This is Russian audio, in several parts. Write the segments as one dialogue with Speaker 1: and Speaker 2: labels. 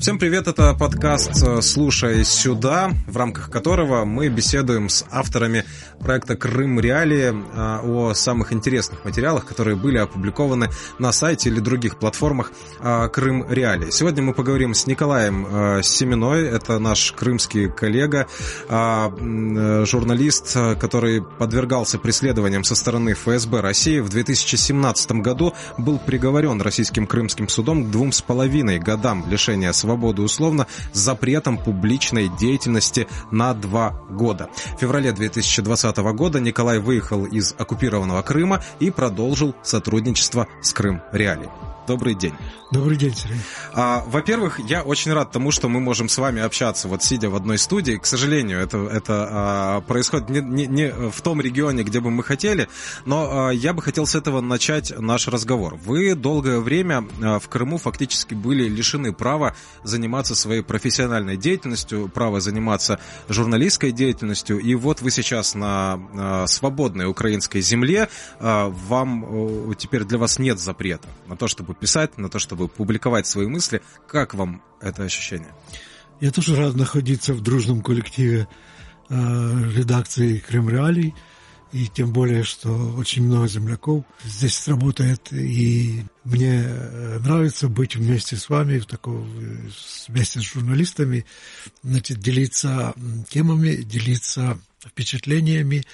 Speaker 1: Всем привет, это подкаст «Слушай сюда», в рамках которого мы беседуем с авторами проекта «Крым Реалии» а, о самых интересных материалах, которые были опубликованы на сайте или других платформах а, «Крым Реалии». Сегодня мы поговорим с Николаем Семеной, это наш крымский коллега, журналист, который подвергался преследованиям со стороны ФСБ России. В 2017 году был приговорен российским крымским судом к двум с половиной годам лишения свободы свободы условно с запретом публичной деятельности на два года. В феврале 2020 года Николай выехал из оккупированного Крыма и продолжил сотрудничество с Крым Реалией. Добрый день.
Speaker 2: Добрый день, Сергей.
Speaker 1: А, во-первых, я очень рад тому, что мы можем с вами общаться, вот сидя в одной студии. К сожалению, это, это а, происходит не, не, не в том регионе, где бы мы хотели, но а, я бы хотел с этого начать наш разговор. Вы долгое время а, в Крыму фактически были лишены права заниматься своей профессиональной деятельностью, права заниматься журналистской деятельностью, и вот вы сейчас на а, свободной украинской земле, а, вам теперь для вас нет запрета на то, чтобы писать, на то, чтобы публиковать свои мысли. Как вам это ощущение?
Speaker 2: Я тоже рад находиться в дружном коллективе э, редакции Крым Реалий. И тем более, что очень много земляков здесь работает. И мне э, нравится быть вместе с вами, в таком, вместе с журналистами, значит, делиться темами, делиться впечатлениями.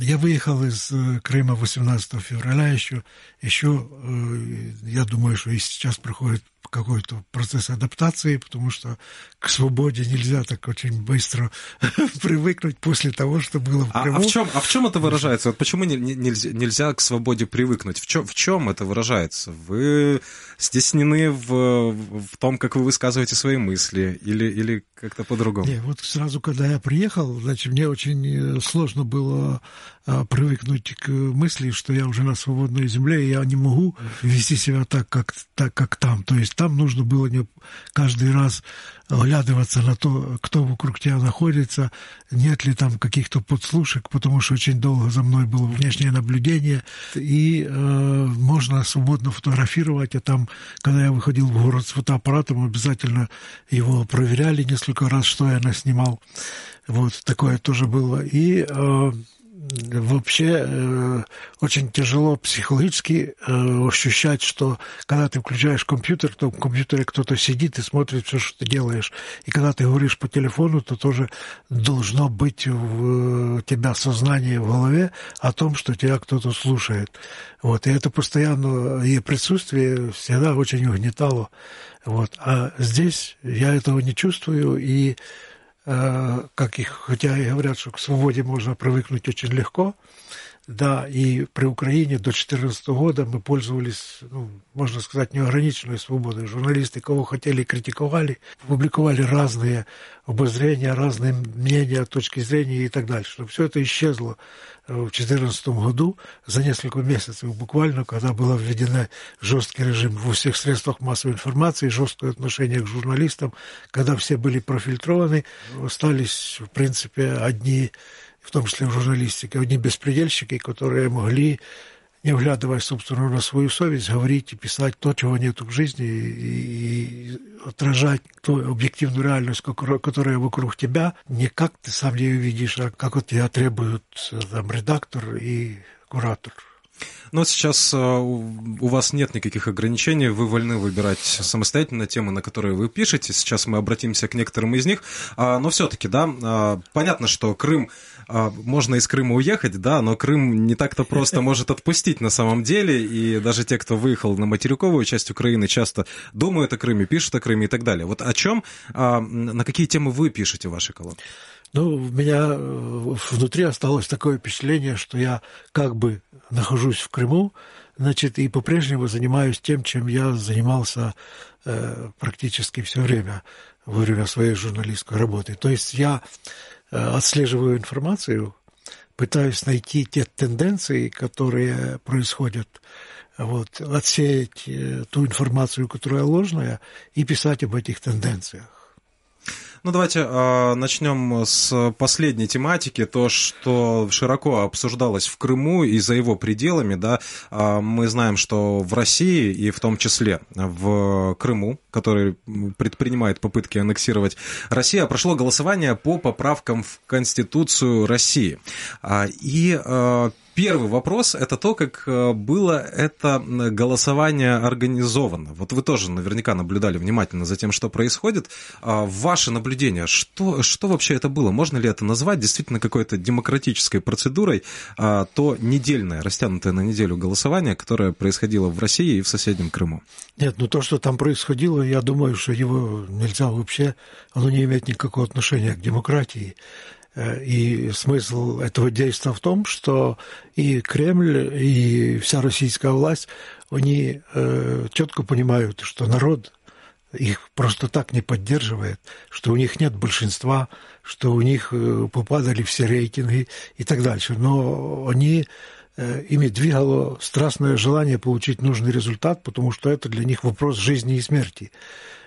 Speaker 2: Я выехал из э, Крыма 18 февраля еще. Еще, э, я думаю, что и сейчас проходит какой-то процесс адаптации, потому что к свободе нельзя так очень быстро привыкнуть после того, что было в Крыму.
Speaker 1: А, а, в, чем, а в чем это выражается? Вот почему не, не, нельзя, нельзя к свободе привыкнуть? В чем, в чем это выражается? Вы стеснены в, в том, как вы высказываете свои мысли, или, или как-то по-другому?
Speaker 2: Не, вот сразу, когда я приехал, значит, мне очень э, сложно было а, привыкнуть к мысли, что я уже на свободной земле, и я не могу вести себя так, как, так, как там. То есть там нужно было не каждый раз оглядываться на то, кто вокруг тебя находится, нет ли там каких-то подслушек, потому что очень долго за мной было внешнее наблюдение, и э, можно свободно фотографировать, а там, когда я выходил в город с фотоаппаратом, обязательно его проверяли несколько раз, что я наснимал. Вот такое тоже было. И э, вообще э, очень тяжело психологически э, ощущать, что когда ты включаешь компьютер, то в компьютере кто-то сидит и смотрит все, что ты делаешь. И когда ты говоришь по телефону, то тоже должно быть в э, тебя сознание в голове о том, что тебя кто-то слушает. Вот. И это постоянно, и присутствие всегда очень угнетало. Вот. А здесь я этого не чувствую, и как их, хотя и говорят, что к свободе можно привыкнуть очень легко, да, и при Украине до 2014 года мы пользовались, ну, можно сказать, неограниченной свободой. Журналисты, кого хотели, критиковали, публиковали разные обозрения, разные мнения, точки зрения и так дальше. Но все это исчезло в 2014 году за несколько месяцев буквально, когда был введен жесткий режим во всех средствах массовой информации, жесткое отношение к журналистам, когда все были профильтрованы, остались, в принципе, одни в том числе в журналистике, одни беспредельщики, которые могли, не вглядываясь, собственно, на свою совесть, говорить и писать то, чего нет в жизни, и, и отражать ту объективную реальность, которая вокруг тебя, не как ты сам ее видишь, а как от тебя требуют там, редактор и куратор.
Speaker 1: Но сейчас э, у вас нет никаких ограничений, вы вольны выбирать самостоятельно темы, на которые вы пишете. Сейчас мы обратимся к некоторым из них. А, но все-таки, да, а, понятно, что Крым, а, можно из Крыма уехать, да, но Крым не так-то просто может отпустить на самом деле. И даже те, кто выехал на материковую часть Украины, часто думают о Крыме, пишут о Крыме и так далее. Вот о чем, на какие темы вы пишете в вашей колонке?
Speaker 2: Ну, у меня э, внутри осталось такое впечатление, что я как бы нахожусь в Крыму, значит, и по-прежнему занимаюсь тем, чем я занимался э, практически все время во время своей журналистской работы. То есть я э, отслеживаю информацию, пытаюсь найти те тенденции, которые происходят, вот, отсеять э, ту информацию, которая ложная, и писать об этих тенденциях.
Speaker 1: Ну, давайте э, начнем с последней тематики, то, что широко обсуждалось в Крыму и за его пределами, да, э, мы знаем, что в России и в том числе в Крыму, который предпринимает попытки аннексировать Россия, прошло голосование по поправкам в Конституцию России. И э, Первый вопрос – это то, как э, было это голосование организовано. Вот вы тоже наверняка наблюдали внимательно за тем, что происходит. А, ваше наблюдение, что, что вообще это было? Можно ли это назвать действительно какой-то демократической процедурой, а, то недельное, растянутое на неделю голосование, которое происходило в России и в соседнем Крыму?
Speaker 2: Нет, ну то, что там происходило, я думаю, что его нельзя вообще, оно не имеет никакого отношения к демократии. Э, и смысл этого действия в том, что и Кремль, и вся российская власть, они э, четко понимают, что народ их просто так не поддерживает, что у них нет большинства, что у них э, попадали все рейтинги и так дальше. Но они ими двигало страстное желание получить нужный результат, потому что это для них вопрос жизни и смерти.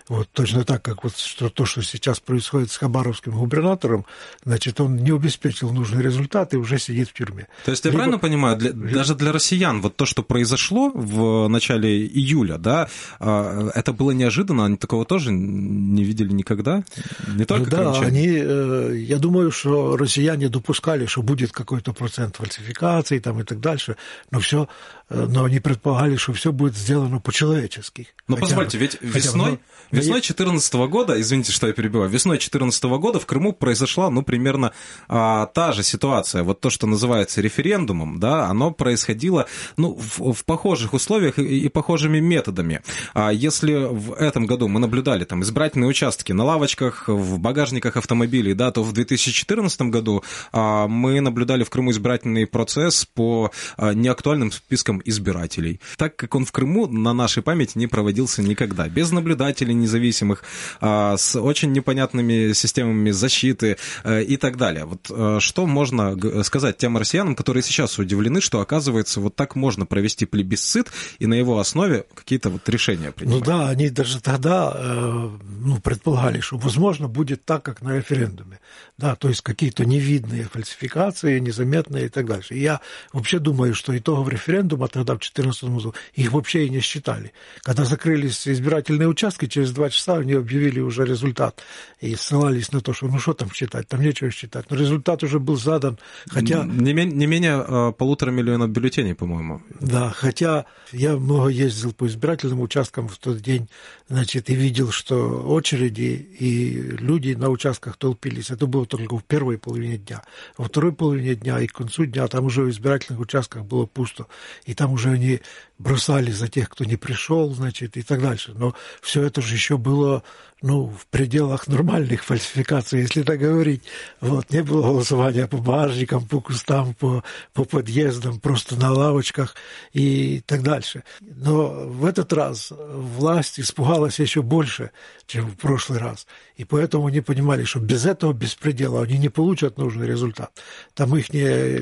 Speaker 2: Вот точно так, как вот что, то, что сейчас происходит с хабаровским губернатором, значит, он не обеспечил нужный результат и уже сидит в тюрьме.
Speaker 1: То есть я Либо... правильно понимаю, для, даже для россиян вот то, что произошло в начале июля, да, а, это было неожиданно, они такого тоже не видели никогда? Не только
Speaker 2: ну, Да, они, э, я думаю, что россияне допускали, что будет какой-то процент фальсификаций там и так дальше, но все, э, но они предполагали, что все будет сделано по-человечески.
Speaker 1: Но хотя, позвольте, ведь весной, хотя, Весной 2014 года, извините, что я перебиваю, весной 2014 года в Крыму произошла, ну, примерно а, та же ситуация. Вот то, что называется референдумом, да, оно происходило, ну, в, в похожих условиях и, и похожими методами. А если в этом году мы наблюдали там избирательные участки на лавочках, в багажниках автомобилей, да, то в 2014 году а, мы наблюдали в Крыму избирательный процесс по а, неактуальным спискам избирателей, так как он в Крыму на нашей памяти не проводился никогда, без наблюдателей, независимых, а, с очень непонятными системами защиты э, и так далее. Вот э, что можно сказать тем россиянам, которые сейчас удивлены, что, оказывается, вот так можно провести плебисцит и на его основе какие-то вот решения принимать?
Speaker 2: Ну да, они даже тогда э, ну, предполагали, что, возможно, будет так, как на референдуме. Да, то есть какие-то невидные фальсификации, незаметные и так дальше. И я вообще думаю, что итогов референдума тогда в 2014 году их вообще и не считали. Когда закрылись избирательные участки, через два часа они объявили уже результат и ссылались на то, что ну что там считать, там нечего считать. Но результат уже был задан, хотя...
Speaker 1: Не, не менее э, полутора миллионов бюллетеней, по-моему.
Speaker 2: Да, хотя я много ездил по избирательным участкам в тот день, значит, и видел, что очереди и люди на участках толпились. Это было только в первой половине дня. Во второй половине дня и к концу дня там уже в избирательных участках было пусто. И там уже они бросали за тех, кто не пришел, значит, и так дальше. Но все это же еще было ну, в пределах нормальных фальсификаций, если так говорить. Вот, не было голосования по бумажникам, по кустам, по, по подъездам, просто на лавочках и так дальше. Но в этот раз власть испугалась еще больше, чем в прошлый раз. И поэтому они понимали, что без этого беспредела они не получат нужный результат. Там их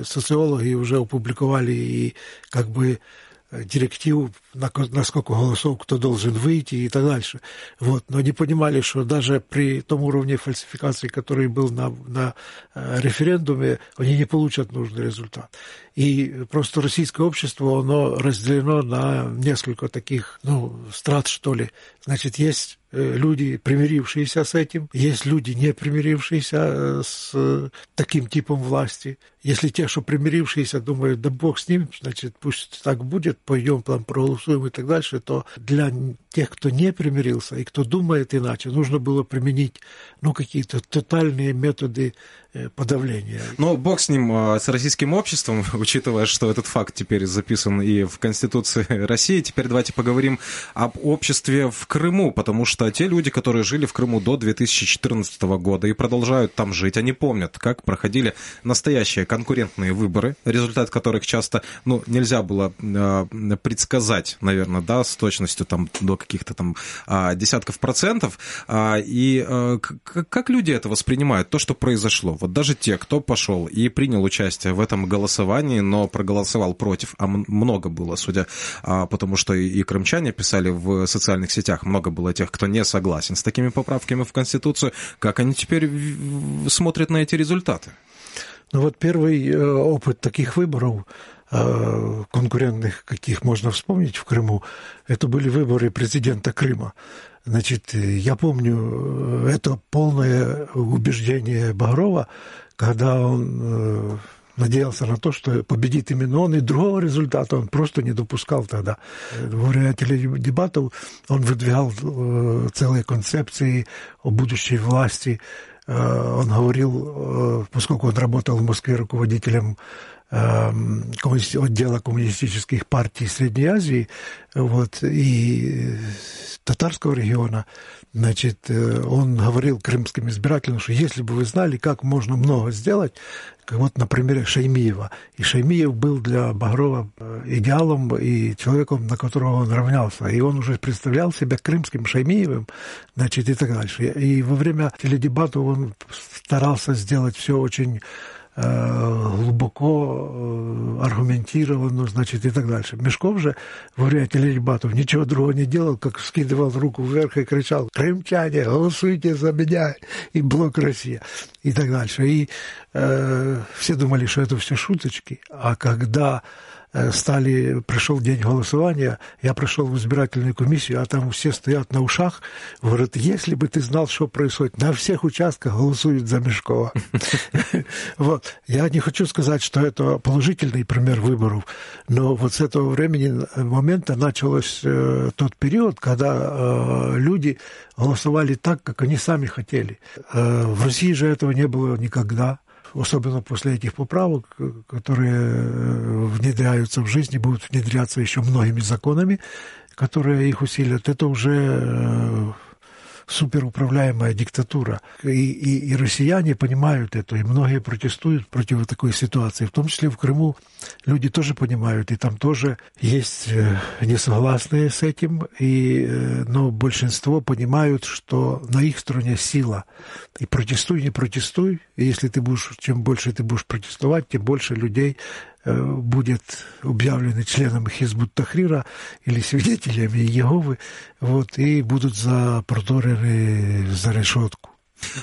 Speaker 2: социологи уже опубликовали и как бы директиву, на, сколько голосов кто должен выйти и так дальше. Вот. Но они понимали, что даже при том уровне фальсификации, который был на, на э, референдуме, они не получат нужный результат. И просто российское общество, оно разделено на несколько таких, ну, страт, что ли. Значит, есть люди, примирившиеся с этим, есть люди, не примирившиеся э, с таким типом власти. Если те, что примирившиеся, думают, да бог с ним, значит, пусть так будет, пойдем там проголосуем и так дальше, то для тех, кто не примирился и кто думает иначе, нужно было применить ну, какие-то тотальные методы Э, подавления.
Speaker 1: Ну, бог с ним, а, с российским обществом, учитывая, что этот факт теперь записан и в Конституции России. Теперь давайте поговорим об обществе в Крыму, потому что те люди, которые жили в Крыму до 2014 года и продолжают там жить, они помнят, как проходили настоящие конкурентные выборы, результат которых часто, ну, нельзя было э, предсказать, наверное, да, с точностью там до каких-то там э, десятков процентов. Э, и э, как люди это воспринимают, то, что произошло? Вот даже те, кто пошел и принял участие в этом голосовании, но проголосовал против, а много было, судя а, потому что и крымчане писали в социальных сетях, много было тех, кто не согласен с такими поправками в Конституцию, как они теперь смотрят на эти результаты?
Speaker 2: Ну вот первый э, опыт таких выборов э, конкурентных, каких можно вспомнить в Крыму, это были выборы президента Крыма. Значит, я помню э, это полное убеждение Багрова, когда он надеялся на то, что победит именно он, и другого результата он просто не допускал тогда. Во время теледебатов он выдвигал целые концепции о будущей власти, Э, он говорил, э, поскольку он работал в Москве руководителем отдела коммунистических партий Средней Азии вот, и татарского региона, значит, э, он говорил крымским избирателям, что если бы вы знали, как можно много сделать, как вот на примере Шаймиева. И Шаймиев был для Багрова идеалом и человеком, на которого он равнялся. И он уже представлял себя крымским Шаймиевым, значит, и так дальше. И во время теледебатов он старался сделать все очень Э, глубоко э, аргументированно, значит, и так дальше. Мешков же во время теледебатов ничего другого не делал, как скидывал руку вверх и кричал «Крымчане, голосуйте за меня!» и «Блок Россия!» и так дальше. И э, все думали, что это все шуточки. А когда Э, стали, пришел день голосования, я пришел в избирательную комиссию, а там все стоят на ушах, говорят, если бы ты знал, что происходит, на всех участках голосуют за Мешкова. Вот. Я не хочу сказать, что это положительный пример выборов, но вот с этого времени, э, момента начался э, тот период, когда люди голосовали так, как они сами хотели. В России же этого не было никогда особенно после этих поправок, которые э, внедряются в жизнь и будут внедряться еще многими законами, которые их усилят, это уже э, суперуправляемая диктатура. И, и, и россияне понимают это, и многие протестуют против такой ситуации. В том числе в Крыму люди тоже понимают, и там тоже есть э, несогласные с этим, и, э, но большинство понимают, что на их стороне сила. И протестуй, не протестуй, и если ты будешь, чем больше ты будешь протестовать, тем больше людей будет объявлены членами Хизбут Тахрира или свидетелями Еговы, вот, и будут запроторены за решетку.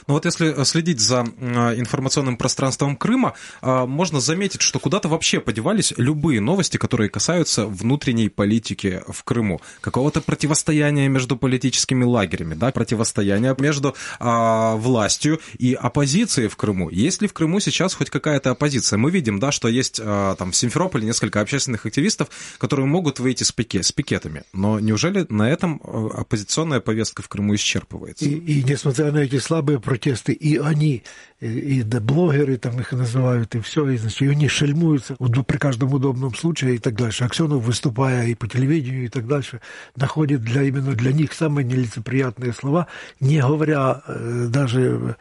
Speaker 1: Ну вот если следить за информационным пространством Крыма, а, можно заметить, что куда-то вообще подевались любые новости, которые касаются внутренней политики в Крыму. Какого-то противостояния между политическими лагерями, да, противостояния между а, властью и оппозицией в Крыму. Есть ли в Крыму сейчас хоть какая-то оппозиция? Мы видим, да, что есть а, там в Симферополе несколько общественных активистов, которые могут выйти с, пике, с пикетами. Но неужели на этом а, оппозиционная повестка в Крыму исчерпывается?
Speaker 2: И, и несмотря на эти слабые слабые протесты, и они, и, блогеры там их называют, и все, и, значит, и они шельмуются вот, при каждом удобном случае и так дальше. Аксенов, выступая и по телевидению и так дальше, находит для, именно для них самые нелицеприятные слова, не говоря э, даже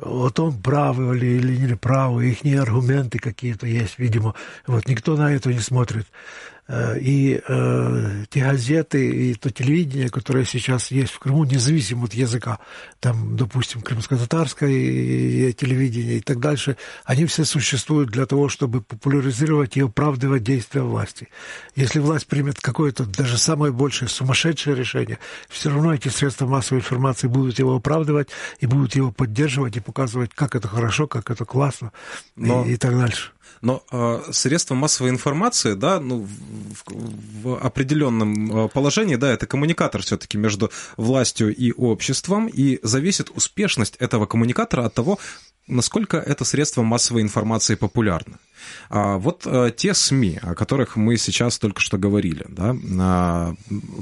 Speaker 2: о том, правы ли или не правы, их аргументы какие-то есть, видимо. Вот никто на это не смотрит. Э, и э, те газеты и то телевидение, которое сейчас есть в Крыму, независимо от языка, там, допустим, крымско-татарское телевидение и так дальше, они все существуют для того, чтобы популяризировать и оправдывать действия власти. Если власть примет какое-то даже самое большее сумасшедшее решение, все равно эти средства массовой информации будут его оправдывать и будут его поддерживать и показывать, как это хорошо, как это классно Но... и, и так дальше.
Speaker 1: Но э, средства массовой информации, да, ну, в, в определенном а, положении, да, это коммуникатор все-таки между властью и обществом, и зависит успешность этого коммуникатора от того, насколько это средство массовой информации популярно. А вот а, те СМИ, о которых мы сейчас только что говорили, да, а,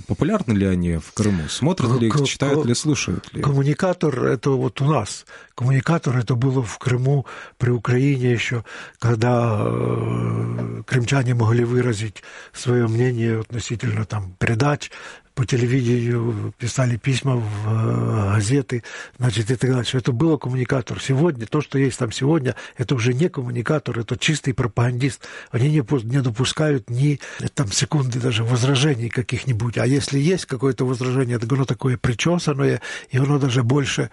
Speaker 1: популярны ли они в Крыму? Смотрят ли их, читают ли, слушают ли?
Speaker 2: Коммуникатор – это вот у нас. Коммуникатор – это было в Крыму, при Украине еще, когда э, крымчане могли выразить свое мнение относительно там, передач, по телевидению, писали письма в э, газеты, значит, и так дальше. Это было коммуникатор. Сегодня, то, что есть там сегодня, это уже не коммуникатор, это чистый пропагандист. Они не, не допускают ни там секунды даже возражений каких-нибудь. А если есть какое-то возражение, то оно такое причесанное, и оно даже больше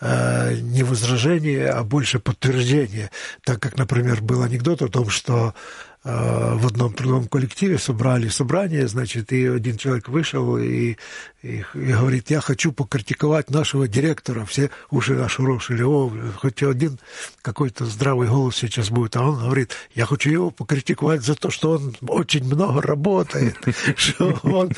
Speaker 2: э, не возражение, а больше подтверждение. Так как, например, был анекдот о том, что Э, в одном трудовом коллективе собрали собрание, значит, и один человек вышел и, и, и говорит, я хочу покритиковать нашего директора. Все уши наши рошили, о, хоть один какой-то здравый голос сейчас будет. А он говорит, я хочу его покритиковать за то, что он очень много работает, что он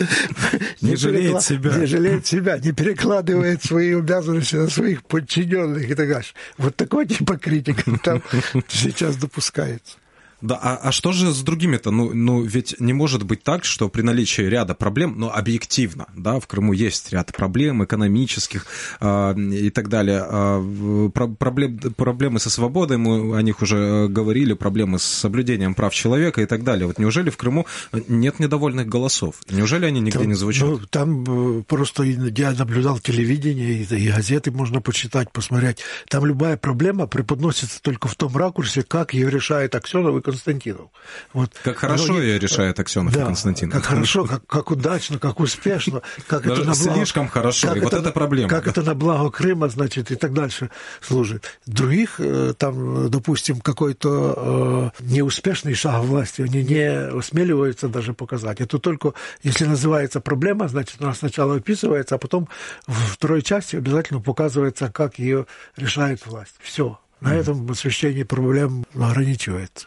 Speaker 1: не жалеет себя.
Speaker 2: Не жалеет себя, не перекладывает свои обязанности на своих подчиненных и так дальше. Вот такой типа критика там сейчас допускается.
Speaker 1: Да, а, а что же с другими-то? Ну, ну, ведь не может быть так, что при наличии ряда проблем, но объективно, да, в Крыму есть ряд проблем экономических э, и так далее. Э, про, проблем, проблемы со свободой, мы о них уже э, говорили, проблемы с соблюдением прав человека и так далее. Вот неужели в Крыму нет недовольных голосов? Неужели они нигде
Speaker 2: там,
Speaker 1: не звучат? Ну,
Speaker 2: там э, просто я наблюдал телевидение, и, и газеты можно почитать, посмотреть. Там любая проблема преподносится только в том ракурсе, как ее решает Аксенов и Константинов.
Speaker 1: Вот, как хорошо ее решает Аксенов
Speaker 2: да,
Speaker 1: и Константинов.
Speaker 2: Как хорошо, как, как удачно, как успешно, как
Speaker 1: Даже это на благо... Слишком хорошо, как и это, вот это проблема.
Speaker 2: Как да. это на благо Крыма, значит, и так дальше служит. Других, э, там, допустим, какой-то э, неуспешный шаг власти, они не осмеливаются даже показать. Это только, если называется проблема, значит, она сначала описывается, а потом в второй части обязательно показывается, как ее решает власть. Все. На этом освещение проблем ограничивается.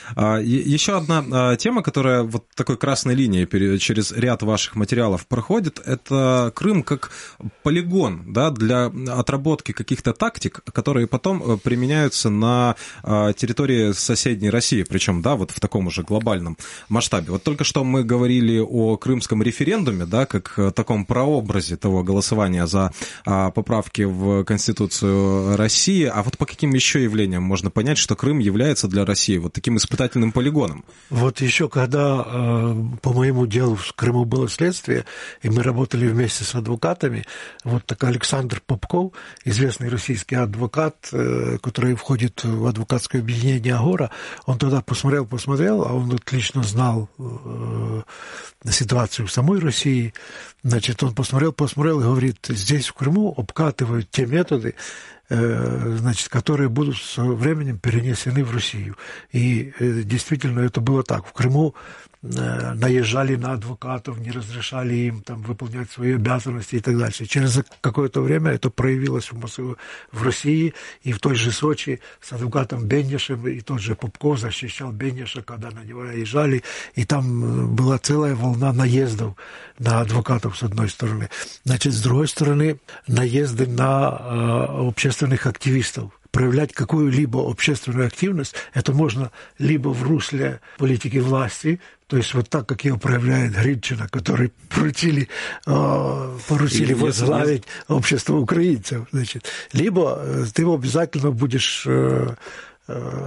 Speaker 1: еще одна а, тема, которая вот такой красной линией через ряд ваших материалов проходит, это Крым как полигон да, для отработки каких-то тактик, которые потом э, применяются на а, территории соседней России, причем да, вот в таком уже глобальном масштабе. Вот только что мы говорили о крымском референдуме, да, как таком прообразе того голосования за поправки в Конституцию России, а вот по каким еще явлениям можно понять, что Крым является для России вот таким испытанием испытательным полигоном.
Speaker 2: Вот еще когда э, по моему делу в Крыму было следствие, и мы работали вместе с адвокатами, вот так Александр Попков, известный российский адвокат, э, который входит в адвокатское объединение Агора, он тогда посмотрел, посмотрел, а он отлично знал э, ситуацию в самой России, значит, он посмотрел, посмотрел и говорит, здесь в Крыму обкатывают те методы, Э, значит, которые будут со временем перенесены в Россию. И э, действительно это было так. В Крыму наезжали на адвокатов, не разрешали им там, выполнять свои обязанности и так дальше. Через какое-то время это проявилось в, в России и в той же Сочи с адвокатом Беннишем, и тот же Попков защищал Бенниша, когда на него наезжали, и там э, была целая волна наездов на адвокатов с одной стороны. Значит, с другой стороны, наезды на э, общественных активистов проявлять какую-либо общественную активность, это можно либо в русле политики власти, то есть вот так, как его проявляет Гридчина, который поручили, э, поручили возглавить общество украинцев. Значит. Либо э, ты обязательно будешь Э,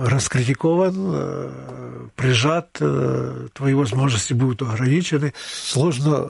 Speaker 2: раскритикован, э, прижат, э, твои возможности будут ограничены. Сложно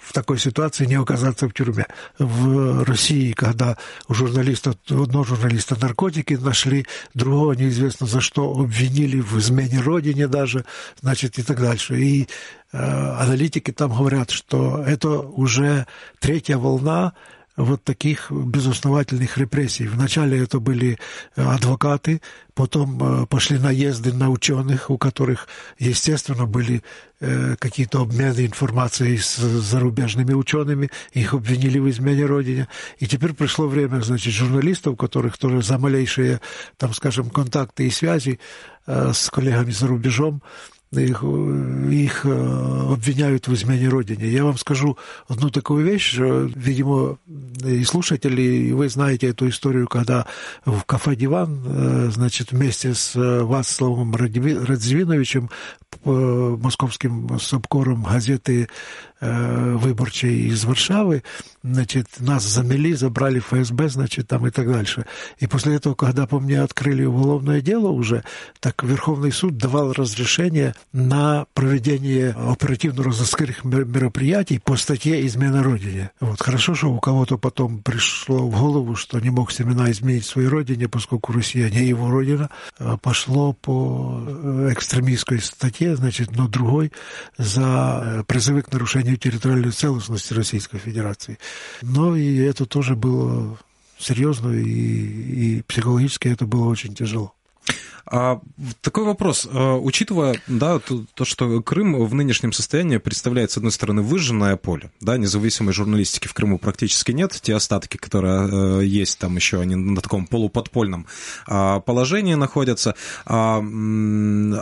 Speaker 2: в такой ситуации не оказаться в тюрьме. В России, когда у журналиста, у одного журналиста наркотики нашли, другого неизвестно за что обвинили в измене родине даже, значит, и так дальше. И аналитики там говорят, что это уже третья волна вот таких безосновательных репрессий. Вначале это были э, адвокаты, потом э, пошли наезды на ученых, у которых, естественно, были э, какие-то обмены информацией с зарубежными учеными, их обвинили в измене Родине. И теперь пришло время, значит, журналистов, которых тоже за малейшие, там, скажем, контакты и связи с коллегами за рубежом их, их э, обвиняют в измене Родине. Я вам скажу одну такую вещь, видимо, и слушатели, и вы знаете эту историю, когда в кафе «Диван», э, значит, вместе с Вацлавом Радзивиновичем, московским субкором газеты э, выборчей из Варшавы, значит, нас замели, забрали ФСБ, значит, там и так дальше. И после этого, когда по мне открыли уголовное дело уже, так Верховный суд давал разрешение на проведение оперативно-розыскных мероприятий по статье «Измена Родине». Вот. Хорошо, что у кого-то потом пришло в голову, что не мог Семена изменить своей родине, поскольку Россия не его родина, а пошло по экстремистской статье, значит, но другой за призывы к нарушению территориальной целостности Российской Федерации. Но и это тоже было серьезно, и, и психологически это было очень тяжело.
Speaker 1: А, такой вопрос. А, учитывая да, то, то, что Крым в нынешнем состоянии представляет, с одной стороны, выжженное поле, да, независимой журналистики в Крыму практически нет, те остатки, которые э, есть там еще, они на таком полуподпольном э, положении находятся. А,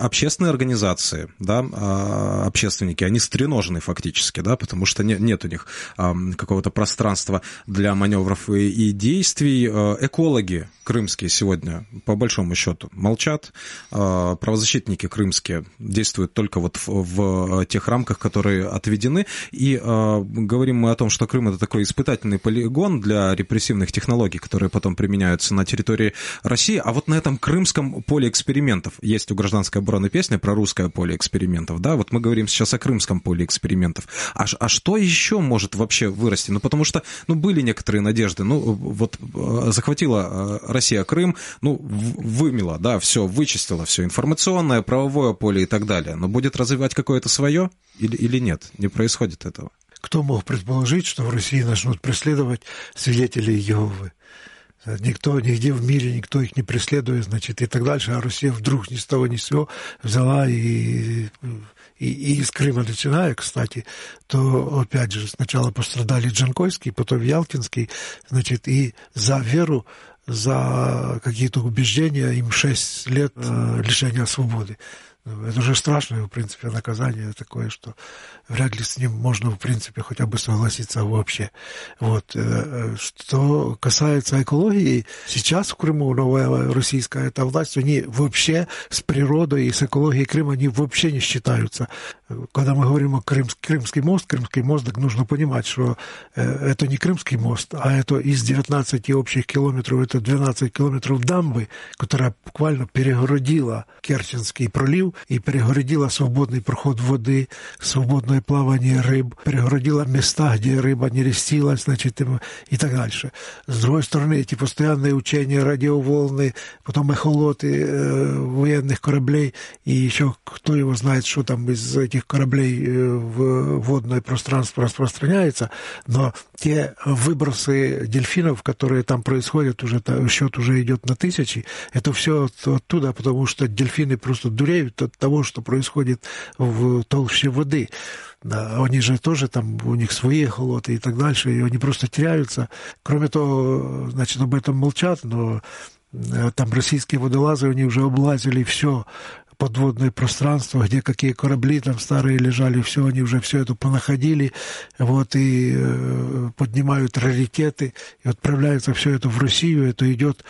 Speaker 1: общественные организации, да, а, общественники, они стреножены фактически, да, потому что не, нет у них а, какого-то пространства для маневров и, и действий. Э, экологи крымские сегодня, по большому счету, молчат молчат. А, правозащитники крымские действуют только вот в, в тех рамках, которые отведены. И э, говорим мы о том, что Крым это такой испытательный полигон для репрессивных технологий, которые потом применяются на территории России. А вот на этом крымском поле экспериментов есть у гражданской обороны песня про русское поле экспериментов. Да, вот мы говорим сейчас о крымском поле экспериментов. А, а что еще может вообще вырасти? Ну, потому что, ну, были некоторые надежды. Ну, вот захватила Россия Крым, ну, вымела, да, все все вычистило, все информационное, правовое поле и так далее, но будет развивать какое-то свое или, или нет? Не происходит этого.
Speaker 2: Кто мог предположить, что в России начнут преследовать свидетелей Иеговы? Никто, нигде в мире никто их не преследует, значит, и так дальше. А Россия вдруг ни с того ни с сего взяла и, и, и из Крыма начиная, кстати, то, опять же, сначала пострадали Джанкойский, потом Ялтинский, значит, и за веру за какие-то убеждения им 6 лет э, лишения свободы. Это уже страшное, в принципе, наказание такое, что вряд ли с ним можно, в принципе, хотя бы согласиться вообще. Вот. Э, что касается экологии, сейчас в Крыму новая российская эта власть, они вообще с природой и с экологией Крыма, они вообще не считаются. Когда мы говорим о Крым, Крымский мост, Крымский мост, так нужно понимать, что э, это не Крымский мост, а это из 19 общих километров, это 12 километров дамбы, которая буквально перегородила Керченский пролив и перегородила свободный проход воды, свободное плавание рыб, перегородила места, где рыба не рестилась, значит, и так дальше. С другой стороны, эти постоянные учения, радиоволны, потом эхолоты э, военных кораблей, и еще кто его знает, что там из этих кораблей э, в водное пространство распространяется, но те выбросы дельфинов, которые там происходят, уже счет уже идет на тысячи, это все оттуда, потому что дельфины просто дуреют от того, что происходит в толще воды. Они же тоже там, у них свои холоты и так дальше, и они просто теряются. Кроме того, значит, об этом молчат, но э, там российские водолазы, они уже облазили все подводное пространство, где какие корабли там старые лежали, все, они уже все это понаходили, вот, и э, поднимают раритеты, и отправляется все это в Россию, это идет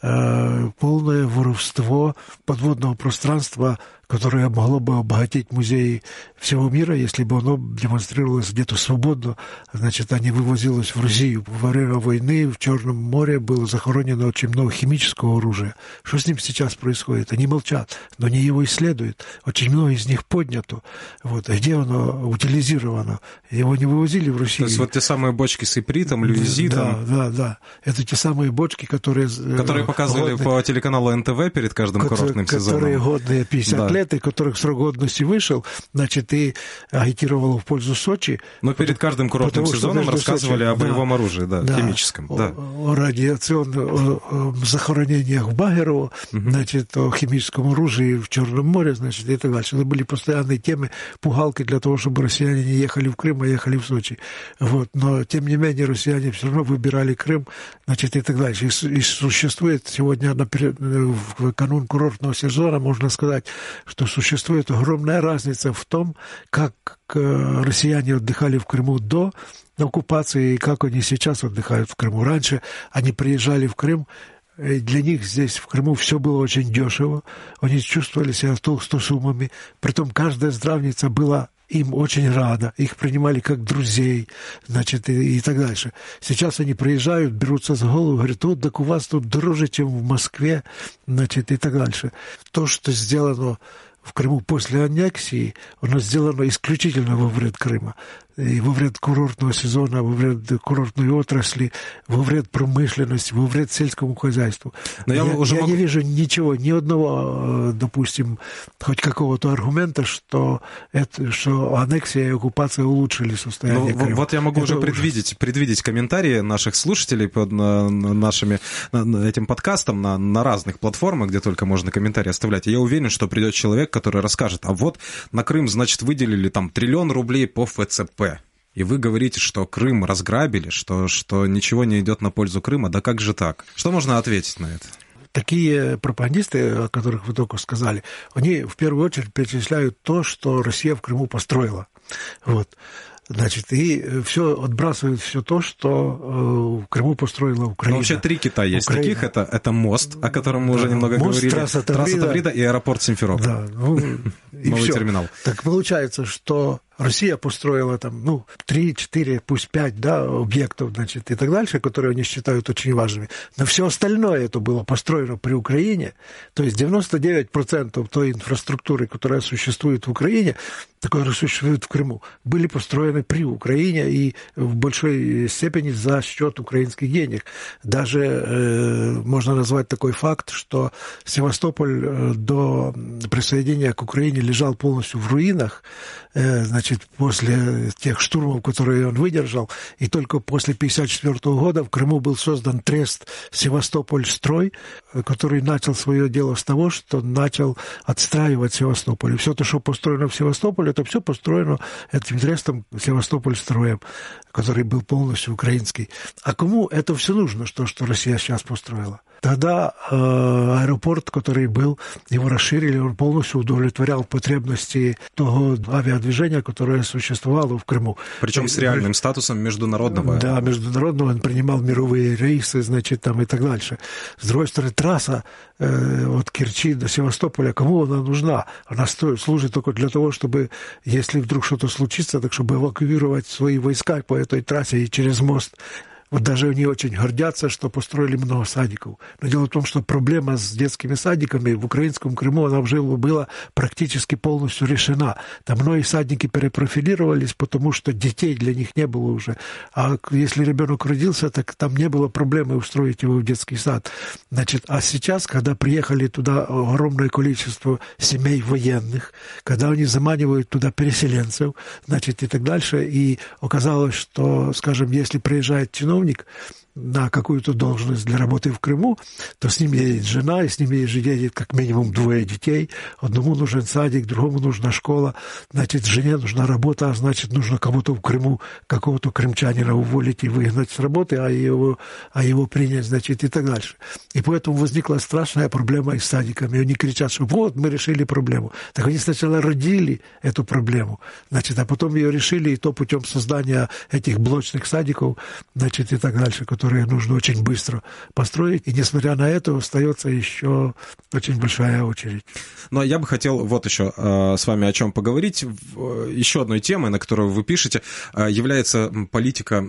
Speaker 2: э, полное воровство подводного пространства которое могло бы обогатить музеи всего мира, если бы оно демонстрировалось где-то свободно, значит, а не вывозилось в Россию. Во время войны в Черном море было захоронено очень много химического оружия. Что с ним сейчас происходит? Они молчат, но они его исследуют. Очень много из них поднято. Вот. А где оно утилизировано? Его не вывозили в Россию. То
Speaker 1: есть вот те самые бочки с ипритом, люизитом?
Speaker 2: Да, да, да. Это те самые бочки, которые...
Speaker 1: Э, которые показывали годные, по телеканалу НТВ перед каждым которые, курортным сезоном.
Speaker 2: Которые годные 50 да. лет и которых срок годности вышел, значит, и агитировал в пользу Сочи.
Speaker 1: Но перед каждым курортным потому, сезоном рассказывали Сочи, о боевом да, оружии, да, да, химическом.
Speaker 2: О,
Speaker 1: да.
Speaker 2: о радиационных захоронениях в Багерово, угу. значит, о химическом оружии в Черном море, значит, и так дальше. Это были постоянные темы, пугалки для того, чтобы россияне не ехали в Крым, а ехали в Сочи. Вот. Но, тем не менее, россияне все равно выбирали Крым, значит, и так дальше. И, и существует сегодня, например, в канун курортного сезона, можно сказать, что существует огромная разница в том, как э, россияне отдыхали в Крыму до оккупации и как они сейчас отдыхают в Крыму. Раньше они приезжали в Крым, для них здесь, в Крыму, все было очень дешево, они чувствовали себя толсто суммами, притом каждая здравница была им очень рада, их принимали как друзей, значит, и, и так дальше. Сейчас они приезжают, берутся за голову, говорят, вот так у вас тут дороже, чем в Москве, значит, и так дальше. То, что сделано в Крыму после аннексии, оно сделано исключительно во вред Крыма и во вред курортного сезона, во вред курортной отрасли, во вред промышленности, во вред сельскому хозяйству. Но я, я, уже я могу... не вижу ничего, ни одного, э, допустим, хоть какого-то аргумента, что, это, что аннексия и оккупация улучшили состояние ну,
Speaker 1: Крыма. Вот я могу это уже предвидеть, уже... предвидеть комментарии наших слушателей под на, на нашими на, этим подкастом на, на разных платформах, где только можно комментарии оставлять. И я уверен, что придет человек, который расскажет, а вот на Крым, значит, выделили там триллион рублей по ФЦП и вы говорите, что Крым разграбили, что, что ничего не идет на пользу Крыма. Да как же так? Что можно ответить на это?
Speaker 2: Такие пропагандисты, о которых вы только сказали, они в первую очередь перечисляют то, что Россия в Крыму построила. Вот. Значит, и все отбрасывают все то, что э, в Крыму построила Украина. Но
Speaker 1: вообще три Китая есть Украина. таких. Это, это мост, о котором мы да, уже немного мост, говорили.
Speaker 2: Трасса Таврида, трасса Таврида
Speaker 1: и аэропорт Симферополь.
Speaker 2: Да, ну, Новый терминал. Так получается, что Россия построила там, ну, 3, 4, пусть 5, да, объектов, значит, и так дальше, которые они считают очень важными. Но все остальное это было построено при Украине. То есть 99% той инфраструктуры, которая существует в Украине, которая существует в Крыму, были построены при Украине и в большой степени за счет украинских денег. Даже э, можно назвать такой факт, что Севастополь э, до присоединения к Украине лежал полностью в руинах, э, значит, после тех штурмов, которые он выдержал, и только после 1954 года в Крыму был создан трест Севастополь-строй, который начал свое дело с того, что начал отстраивать Севастополь. И все то, что построено в Севастополе, это все построено этим трестом Севастополь-строем, который был полностью украинский. А кому это все нужно, что, что Россия сейчас построила? Тогда э, аэропорт, который был, его расширили, он полностью удовлетворял потребности того авиадвижения, которое существовало в Крыму.
Speaker 1: Причем с реальным статусом международного.
Speaker 2: Да, международного, он принимал мировые рейсы, значит, там и так дальше. С другой стороны, трасса э, от Керчи до Севастополя, кому она нужна? Она стоит, служит только для того, чтобы, если вдруг что-то случится, так чтобы эвакуировать свои войска по этой трассе и через мост вот даже они очень гордятся, что построили много садиков. Но дело в том, что проблема с детскими садиками в украинском Крыму, она уже была практически полностью решена. Там многие садники перепрофилировались, потому что детей для них не было уже. А если ребенок родился, так там не было проблемы устроить его в детский сад. Значит, а сейчас, когда приехали туда огромное количество семей военных, когда они заманивают туда переселенцев, значит, и так дальше, и оказалось, что, скажем, если приезжает чиновник, чиновник на какую-то должность для работы в Крыму, то с ним едет жена, и с ним едет как минимум двое детей. Одному нужен садик, другому нужна школа. Значит, жене нужна работа, а значит, нужно кого-то в Крыму, какого-то крымчанина уволить и выгнать с работы, а его, а его принять, значит, и так дальше. И поэтому возникла страшная проблема и с садиками. Они кричат, что вот, мы решили проблему. Так они сначала родили эту проблему, значит, а потом ее решили, и то путем создания этих блочных садиков, значит, и так дальше, которые нужно очень быстро построить. И несмотря на это, остается еще очень большая очередь.
Speaker 1: Но ну, а я бы хотел вот еще э, с вами о чем поговорить. Еще одной темой, на которую вы пишете, э, является политика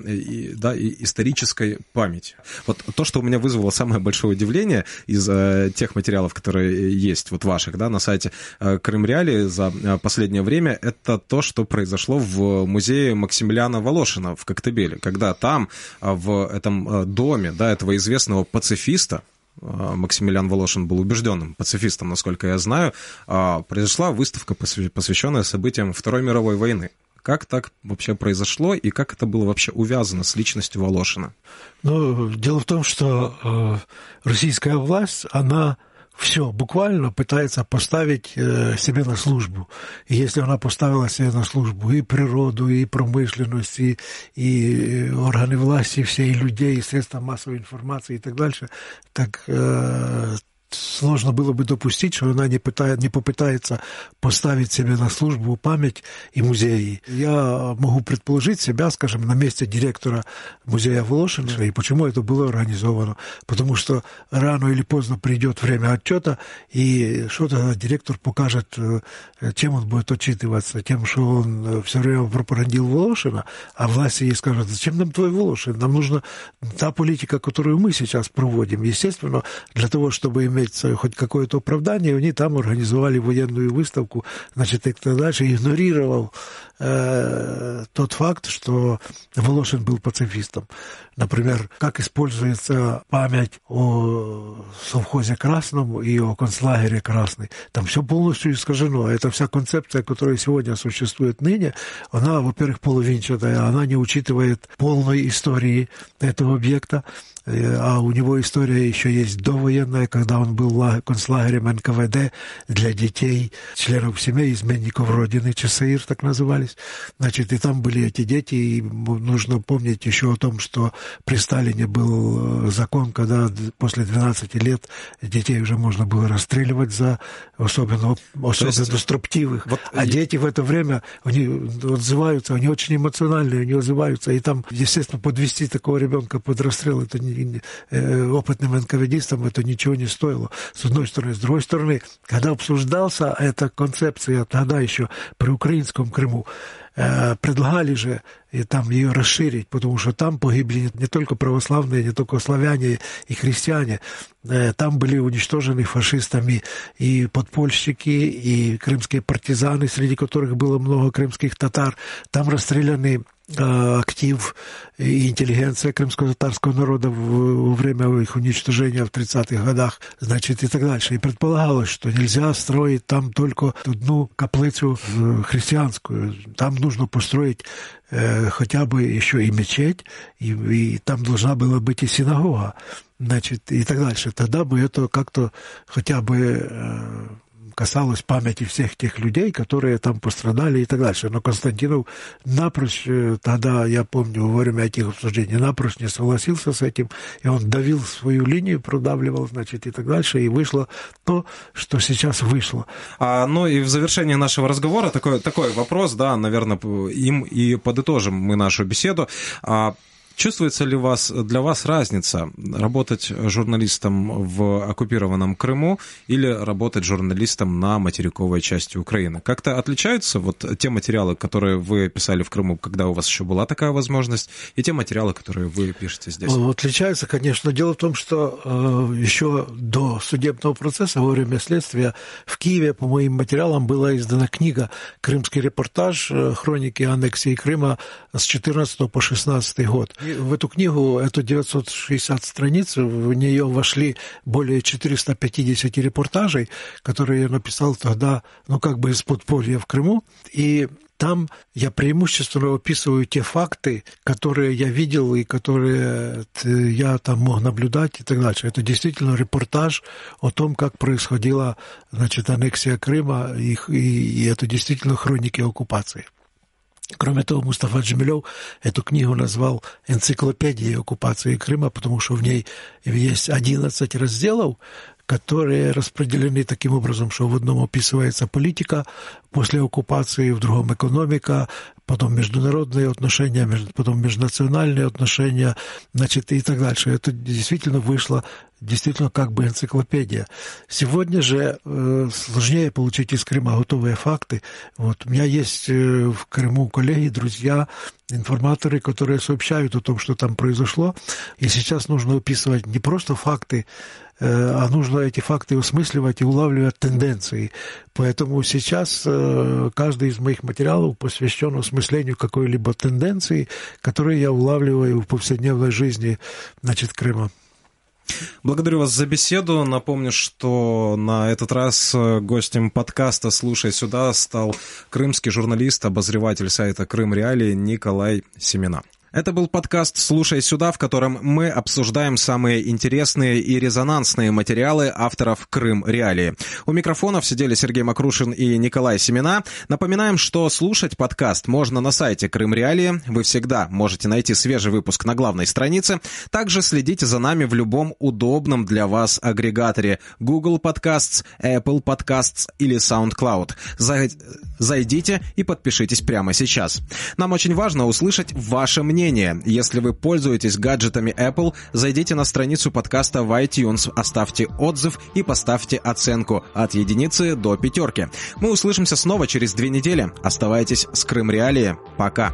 Speaker 1: да, исторической памяти. Вот то, что у меня вызвало самое большое удивление из э, тех материалов, которые есть, вот ваших, да, на сайте Крым Реали за последнее время, это то, что произошло в музее Максимилиана Волошина в Коктебеле, когда там в этом Э, доме, да, этого известного пацифиста, э, Максимилиан Волошин был убежденным пацифистом, насколько я знаю, а, произошла выставка, посвященная событиям Второй мировой войны. Как так вообще произошло и как это было вообще увязано с личностью Волошина?
Speaker 2: Ну, дело в том, что э, российская власть, она все буквально пытается поставить э, себе на службу. И если она поставила себе на службу и природу, и промышленность, и, и органы власти все, и людей, и средства массовой информации и так дальше, так э, сложно было бы допустить, что она не, пытает, не попытается поставить себе на службу память и музеи. Я могу предположить себя, скажем, на месте директора музея Волошина, и почему это было организовано. Потому что рано или поздно придет время отчета, и что тогда директор покажет, э, чем он будет отчитываться, тем, что он все время пропагандил Волошина, а власти ей скажут, зачем нам твой Волошин? Нам нужна та политика, которую мы сейчас проводим. Естественно, для того, чтобы иметь хоть какое-то оправдание, они там организовали военную выставку, значит, и так дальше, игнорировал э, тот факт, что Волошин был пацифистом. Например, как используется память о совхозе Красном и о концлагере Красный. Там все полностью искажено. Это вся концепция, которая сегодня существует ныне, она, во-первых, половинчатая, она не учитывает полной истории этого объекта. Э, а у него история еще есть довоенная, когда он был концлагерем НКВД для детей, членов семей, изменников Родины, ЧСИР так назывались. Значит, и там были эти дети, и нужно помнить еще о том, что при Сталине был э, закон, когда после 12 лет детей уже можно было расстреливать за особенно, особенно есть, строптивых. Вот, а дети в это время, они отзываются, они очень эмоциональные, они отзываются, и там, естественно, подвести такого ребенка под расстрел, это не опытным НКВДистам это ничего не стоило, с одной стороны. С другой стороны, когда обсуждался эта концепция тогда еще при украинском Крыму, э, предлагали же и там ее расширить, потому что там погибли не только православные, не только славяне и христиане, э, там были уничтожены фашистами и подпольщики, и крымские партизаны, среди которых было много крымских татар, там расстреляны Э, актив и интеллигенция крымского татарского народа во время их уничтожения в 30-х годах, значит, и так дальше. И предполагалось, что нельзя строить там только одну каплицу э, христианскую. Там нужно построить э, хотя бы еще и мечеть, и, и там должна была быть и синагога, значит, и так дальше. Тогда бы это как-то хотя бы э, касалось памяти всех тех людей, которые там пострадали и так дальше. Но Константинов напрочь, э, тогда, я помню, во время этих обсуждений, напрочь не согласился с этим, и он давил свою линию, продавливал, значит, и так дальше, и вышло то, что сейчас вышло.
Speaker 1: А, ну и в завершении нашего разговора такой, такой вопрос, да, наверное, им и подытожим мы нашу беседу. А, Чувствуется ли вас, для вас разница работать журналистом в оккупированном Крыму или работать журналистом на материковой части Украины? Как-то отличаются вот те материалы, которые вы писали в Крыму, когда у вас еще была такая возможность, и те материалы, которые вы пишете здесь?
Speaker 2: Отличаются, конечно. Дело в том, что э, еще до судебного процесса, во время следствия, в Киеве по моим материалам была издана книга «Крымский репортаж. Э, хроники аннексии Крыма с 14 по 16 год» в эту книгу, эту 960 страниц, в нее вошли более 450 репортажей, которые я написал тогда, ну, как бы из подполья в Крыму. И там я преимущественно описываю те факты, которые я видел и которые я там мог наблюдать и так дальше. Это действительно репортаж о том, как происходила значит, аннексия Крыма, и, и, и это действительно хроники оккупации. Кроме того, Мустафа Джемилев эту книгу назвал «Энциклопедией оккупации Крыма», потому что в ней есть 11 разделов, которые распределены таким образом, что в одном описывается политика после оккупации, в другом экономика, потом международные отношения, потом межнациональные отношения, значит, и так дальше. Это действительно вышло действительно как бы энциклопедия. Сегодня же э, сложнее получить из Крыма готовые факты. Вот у меня есть э, в Крыму коллеги, друзья, информаторы, которые сообщают о том, что там произошло. И сейчас нужно описывать не просто факты, э, а нужно эти факты осмысливать и улавливать тенденции. Поэтому сейчас каждый из моих материалов посвящен осмыслению какой-либо тенденции, которые я улавливаю в повседневной жизни значит, Крыма.
Speaker 1: Благодарю вас за беседу. Напомню, что на этот раз э, гостем подкаста «Слушай сюда» стал крымский журналист, обозреватель сайта «Крым Реалии» Николай Семена. Это был подкаст «Слушай сюда», в котором мы обсуждаем самые интересные и резонансные материалы авторов «Крым Реалии». У микрофонов сидели Сергей Макрушин и Николай Семена. Напоминаем, что слушать подкаст можно на сайте «Крым Реалии». Вы всегда можете найти свежий выпуск на главной странице. Также следите за нами в любом удобном для вас агрегаторе Google Podcasts, Apple Podcasts или SoundCloud. Зайдите и подпишитесь прямо сейчас. Нам очень важно услышать ваше мнение мнение. Если вы пользуетесь гаджетами Apple, зайдите на страницу подкаста в iTunes, оставьте отзыв и поставьте оценку от единицы до пятерки. Мы услышимся снова через две недели. Оставайтесь с Крым Реалии. Пока.